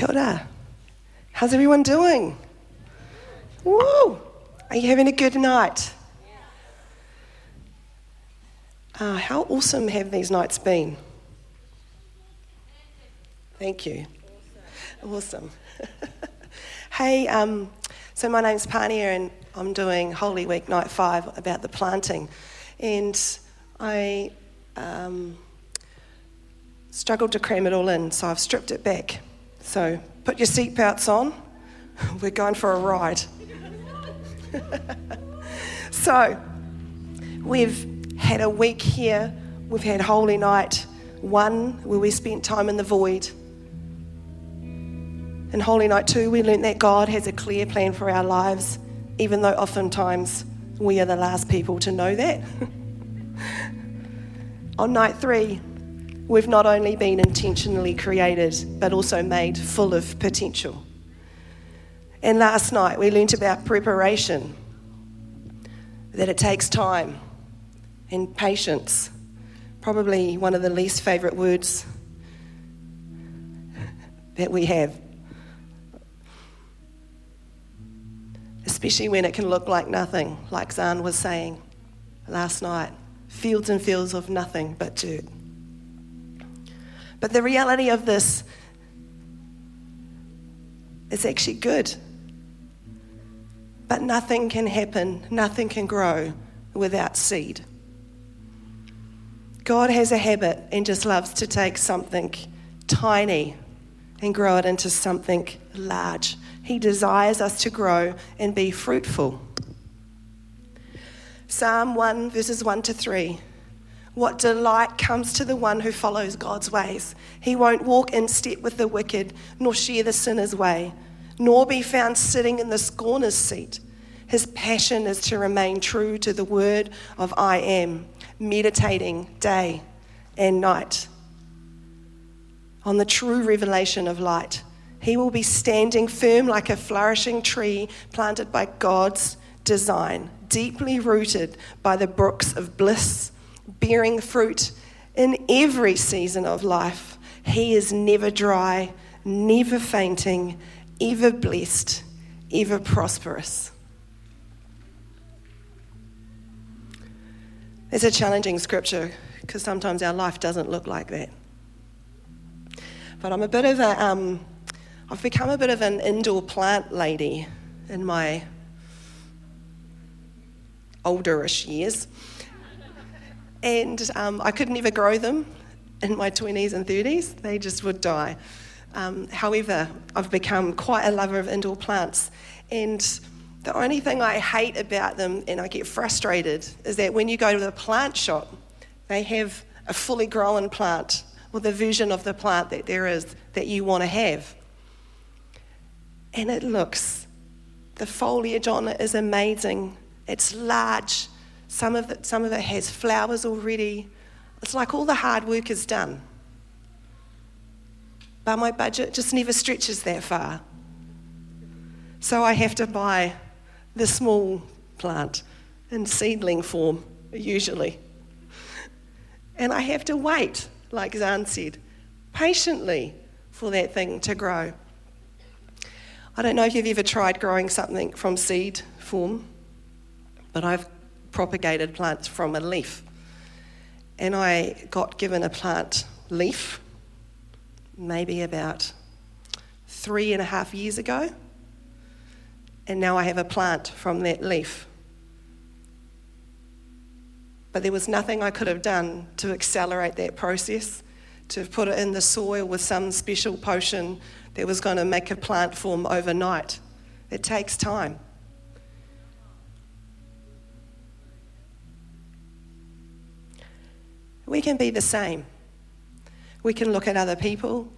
Kia ora. How's everyone doing? Woo! Are you having a good night? Uh, how awesome have these nights been? Thank you. Awesome. hey, um, so my name's Pania and I'm doing Holy Week Night 5 about the planting. And I um, struggled to cram it all in, so I've stripped it back. So put your seatbelts on. We're going for a ride. so we've had a week here. We've had Holy Night 1 where we spent time in the void. In Holy Night 2, we learnt that God has a clear plan for our lives, even though oftentimes we are the last people to know that. On night 3, we've not only been intentionally created, but also made full of potential. And last night, we learnt about preparation, that it takes time and patience. Probably one of the least favourite words that we have. Especially when it can look like nothing, like Zan was saying last night fields and fields of nothing but dirt. But the reality of this is actually good. But nothing can happen, nothing can grow without seed. God has a habit and just loves to take something tiny and grow it into something large. He desires us to grow and be fruitful. Psalm 1, verses 1 to 3 what delight comes to the one who follows God's ways. He won't walk in step with the wicked, nor share the sinner's way, nor be found sitting in the scorner's seat. His passion is to remain true to the word of I am, meditating day and night on the true revelation of light. He will be standing firm like a flourishing tree planted by God's design, deeply rooted by the brooks of bliss bearing fruit in every season of life. He is never dry, never fainting, ever blessed, ever prosperous. It's a challenging scripture because sometimes our life doesn't look like that. But I'm a bit of a, um, I've become a bit of an indoor plant lady in my olderish years. And um, I could never grow them in my 20s and 30s, they just would die. Um, however, I've become quite a lover of indoor plants. And the only thing I hate about them and I get frustrated is that when you go to the plant shop, they have a fully grown plant or the version of the plant that there is that you want to have. And it looks, the foliage on it is amazing. It's large, some of, it, some of it has flowers already. It's like all the hard work is done. But my budget just never stretches that far. So I have to buy the small plant in seedling form, usually. And I have to wait, like Zan said, patiently for that thing to grow. I don't know if you've ever tried growing something from seed form, but I've propagated plants from a leaf. And I got given a plant leaf maybe about three and a half years ago. And now I have a plant from that leaf. But there was nothing I could have done to accelerate that process, to put it in the soil with some special potion that was going to make a plant form overnight. It takes time. We can be the same. We can look at other people,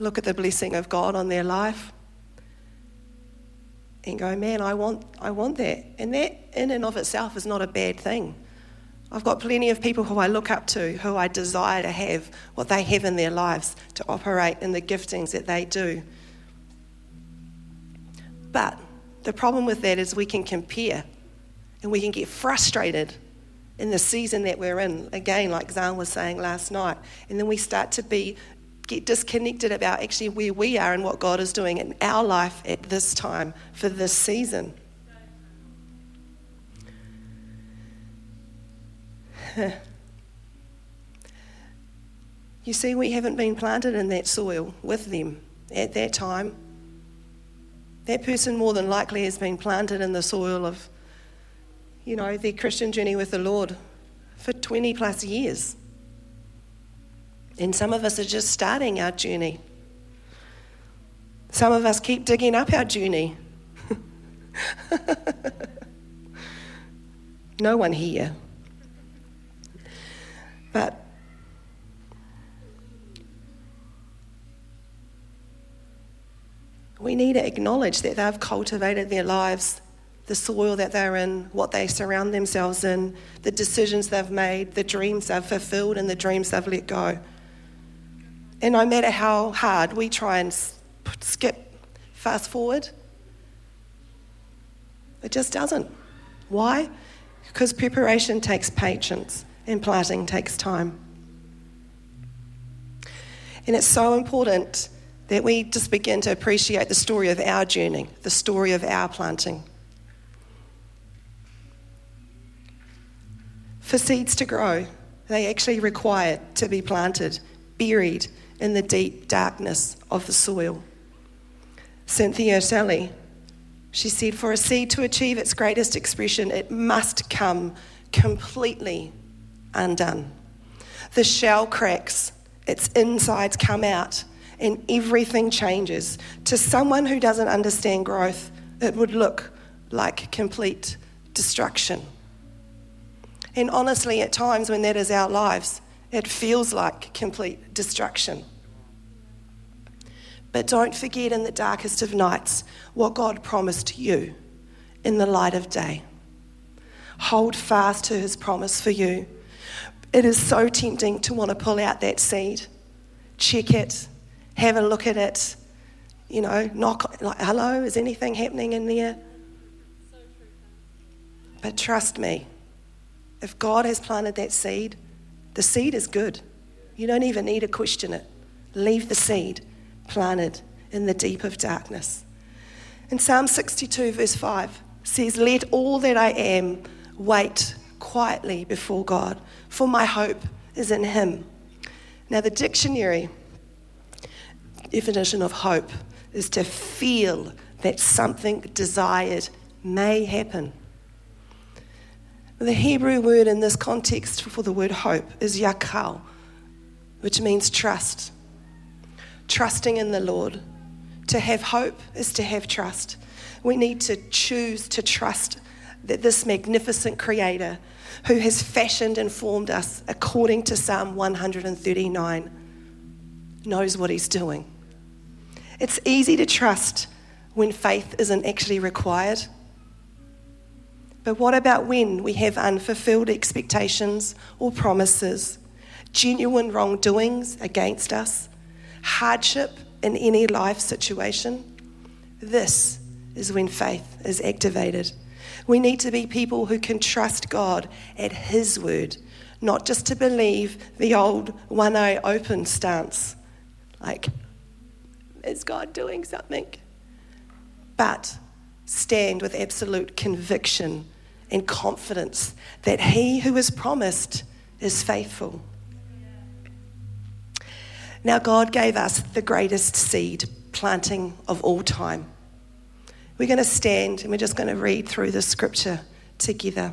look at the blessing of God on their life, and go, man, I want, I want that. And that, in and of itself, is not a bad thing. I've got plenty of people who I look up to, who I desire to have what they have in their lives, to operate in the giftings that they do. But the problem with that is we can compare and we can get frustrated in the season that we're in, again, like Zan was saying last night. And then we start to be get disconnected about actually where we are and what God is doing in our life at this time for this season. You see, we haven't been planted in that soil with them at that time. That person more than likely has been planted in the soil of, you know, their Christian journey with the Lord for 20 plus years. And some of us are just starting our journey. Some of us keep digging up our journey. no one here. But we need to acknowledge that they've cultivated their lives, the soil that they're in, what they surround themselves in, the decisions they've made, the dreams they've fulfilled, and the dreams they've let go. And no matter how hard we try and skip, fast forward, it just doesn't. Why? Because preparation takes patience and planting takes time. And it's so important that we just begin to appreciate the story of our journey, the story of our planting. For seeds to grow, they actually require to be planted, buried in the deep darkness of the soil. Cynthia Occelli, she said, for a seed to achieve its greatest expression, it must come completely undone. The shell cracks, its insides come out, and everything changes. To someone who doesn't understand growth, it would look like complete destruction. And honestly, at times when that is our lives, it feels like complete destruction. But don't forget in the darkest of nights what God promised you in the light of day. Hold fast to his promise for you. It is so tempting to want to pull out that seed, check it, have a look at it, you know, knock, like, hello, is anything happening in there? But trust me, if God has planted that seed, the seed is good. You don't even need to question it. Leave the seed planted in the deep of darkness. In Psalm 62, verse 5, says, Let all that I am wait quietly before God, for my hope is in Him. Now, the dictionary definition of hope is to feel that something desired may happen. The Hebrew word in this context for the word hope is yakal, which means trust. Trusting in the Lord. To have hope is to have trust. We need to choose to trust that this magnificent Creator, who has fashioned and formed us according to Psalm 139, knows what He's doing. It's easy to trust when faith isn't actually required. But what about when we have unfulfilled expectations or promises, genuine wrongdoings against us, hardship in any life situation? This is when faith is activated. We need to be people who can trust God at His word, not just to believe the old one eye open stance. Like, is God doing something? But stand with absolute conviction and confidence that He who has promised is faithful. Now, God gave us the greatest seed planting of all time. We're going to stand and we're just going to read through the scripture together.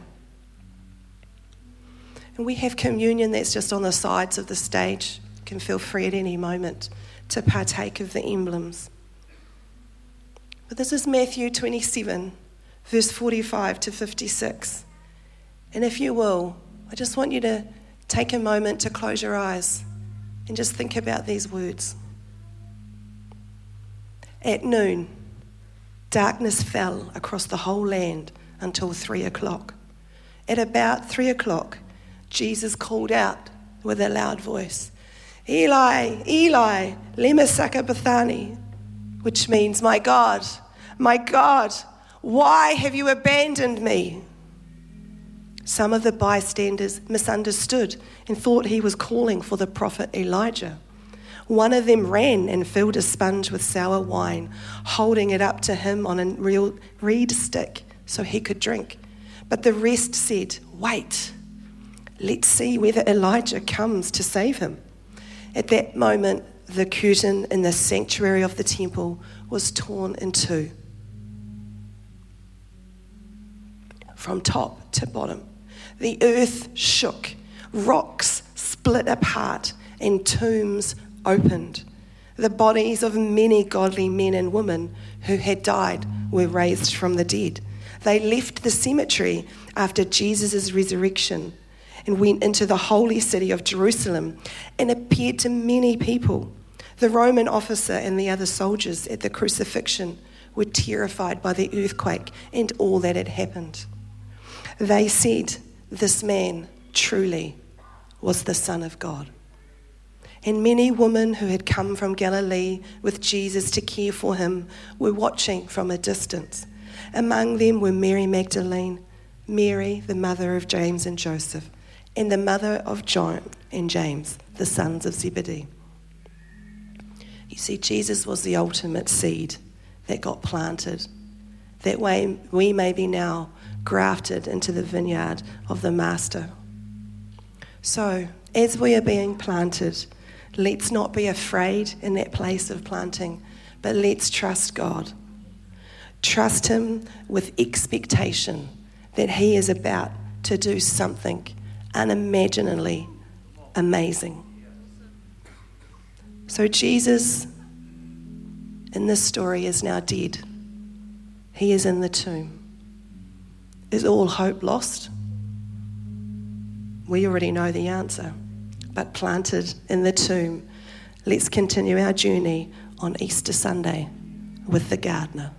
And we have communion that's just on the sides of the stage. You can feel free at any moment to partake of the emblems. But this is Matthew 27, verse 45 to 56. And if you will, I just want you to take a moment to close your eyes and just think about these words. At noon, darkness fell across the whole land until three o'clock. At about three o'clock, Jesus called out with a loud voice Eli, Eli, lema sabachthani, which means, My God, my God, why have you abandoned me? Some of the bystanders misunderstood and thought he was calling for the prophet Elijah. One of them ran and filled a sponge with sour wine, holding it up to him on a real reed stick so he could drink. But the rest said, Wait, let's see whether Elijah comes to save him. At that moment, the curtain in the sanctuary of the temple was torn in two from top to bottom. The earth shook, rocks split apart, and tombs opened. The bodies of many godly men and women who had died were raised from the dead. They left the cemetery after Jesus' resurrection and went into the holy city of Jerusalem and appeared to many people. The Roman officer and the other soldiers at the crucifixion were terrified by the earthquake and all that had happened. They said, This man truly was the Son of God. And many women who had come from Galilee with Jesus to care for him were watching from a distance. Among them were Mary Magdalene, Mary, the mother of James and Joseph, and the mother of John and James, the sons of Zebedee. You see, Jesus was the ultimate seed that got planted. That way we may be now grafted into the vineyard of the Master. So, as we are being planted, let's not be afraid in that place of planting, but let's trust God. Trust Him with expectation that He is about to do something unimaginably amazing. So, Jesus in this story is now dead. He is in the tomb. Is all hope lost? We already know the answer. But planted in the tomb, let's continue our journey on Easter Sunday with the gardener.